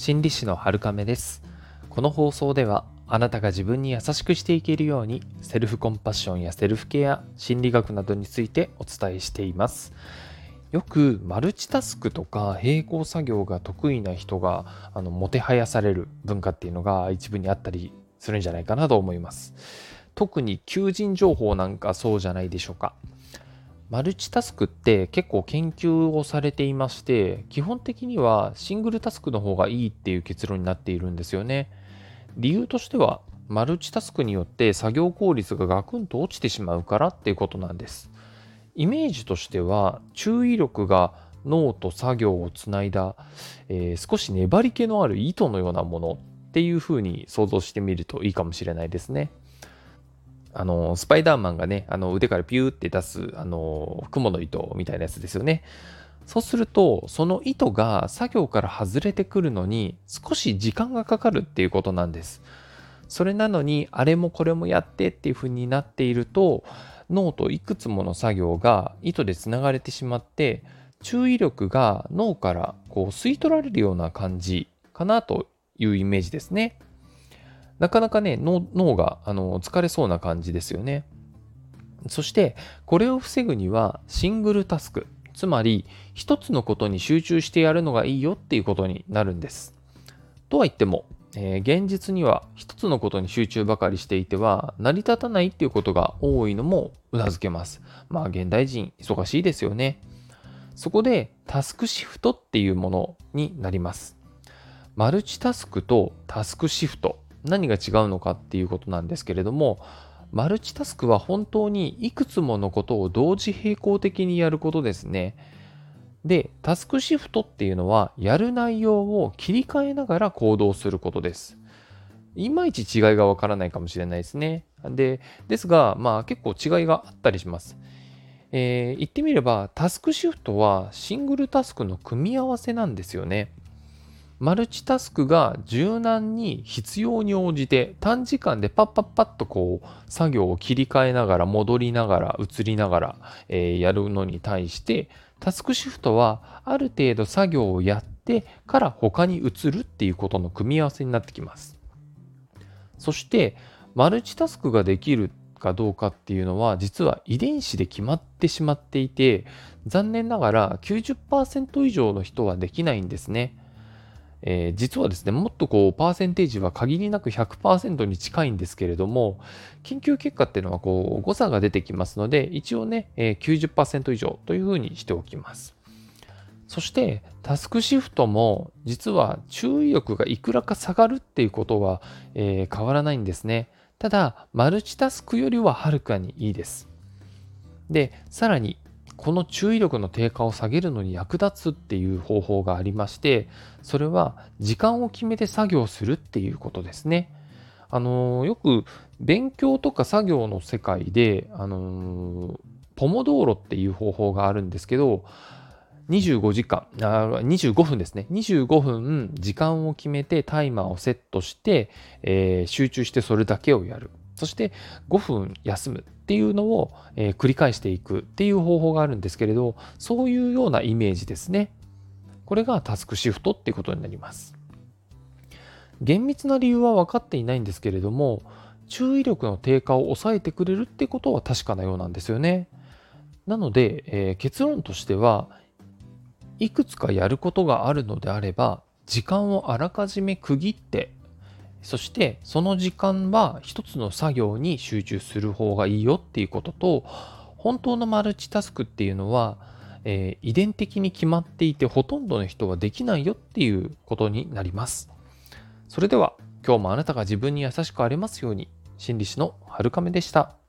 心理師の春亀です。この放送ではあなたが自分に優しくしていけるようにセルフコンパッションやセルフケア心理学などについてお伝えしています。よくマルチタスクとか並行作業が得意な人があのもてはやされる文化っていうのが一部にあったりするんじゃないかなと思います。特に求人情報なんかそうじゃないでしょうか。マルチタスクって結構研究をされていまして基本的にはシングルタスクの方がいいっていう結論になっているんですよね理由としてはマルチタスクによって作業効率がガクンと落ちてしまうからっていうことなんですイメージとしては注意力が脳と作業をつないだ、えー、少し粘り気のある糸のようなものっていうふうに想像してみるといいかもしれないですね。あの、スパイダーマンがね、あの腕からピューって出す、あの、雲の糸みたいなやつですよね。そうすると、その糸が作業から外れてくるのに少し時間がかかるっていうことなんです。それなのに、あれもこれもやってっていう風になっていると、脳といくつもの作業が糸でつながれてしまって、注意力が脳からこう吸い取られるような感じかなというイメージですね。なかなかね、脳があの疲れそうな感じですよね。そして、これを防ぐには、シングルタスク、つまり、一つのことに集中してやるのがいいよっていうことになるんです。とは言っても、えー、現実には一つのことに集中ばかりしていては成り立たないっていうことが多いのもうなずけます。まあ現代人忙しいですよね。そこでタスクシフトっていうものになります。マルチタスクとタスクシフト何が違うのかっていうことなんですけれどもマルチタスクは本当にいくつものことを同時並行的にやることですね。で、タスクシフトっていうのはやる内容を切り替えながら行動することです。いまいち違いがわからないかもしれないですね。で、ですが、まあ結構違いがあったりします。えー、言ってみればタスクシフトはシングルタスクの組み合わせなんですよね。マルチタスクが柔軟に必要に応じて短時間でパッパッパッとこう作業を切り替えながら戻りながら移りながら、えー、やるのに対してタスクシフトはある程度作業をやってから他に移るっていうことの組み合わせになってきます。そしてマルチタスクができるかどうかっていうのは実は遺伝子で決まってしまっていて残念ながら90%以上の人はできないんですね。えー、実はですね、もっとこう、パーセンテージは限りなく100%に近いんですけれども、研究結果っていうのはこう、誤差が出てきますので、一応ね、えー、90%以上というふうにしておきます。そして、タスクシフトも、実は注意力がいくらか下がるっていうことは、えー、変わらないんですね。ただ、マルチタスクよりははるかにいいです。で、さらに、この注意力の低下を下げるのに役立つっていう方法がありましてそれは時間を決めて作業するっていうことですね。あのよく勉強とか作業の世界で、あのポモドーロっていう方法があるんですけど25時間あ25分ですね25分時間を決めてタイマーをセットして、えー、集中してそれだけをやるそして5分休むっていうのを、えー、繰り返していくっていう方法があるんですけれど、そういうようなイメージですね。これがタスクシフトっていうことになります。厳密な理由は分かっていないんですけれども、注意力の低下を抑えてくれるってことは確かなようなんですよね。なので、えー、結論としてはいくつかやることがあるのであれば時間をあらかじめ区切ってそしてその時間は一つの作業に集中する方がいいよっていうことと本当のマルチタスクっていうのは、えー、遺伝的に決まっていてほとんどの人はできないよっていうことになります。それでは今日もあなたが自分に優しくありますように心理師の春亀でした。